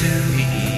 to me.